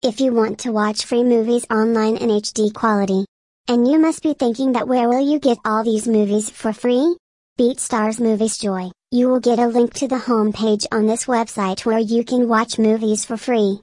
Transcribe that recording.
If you want to watch free movies online in HD quality. And you must be thinking that where will you get all these movies for free? BeatStars Movies Joy. You will get a link to the homepage on this website where you can watch movies for free.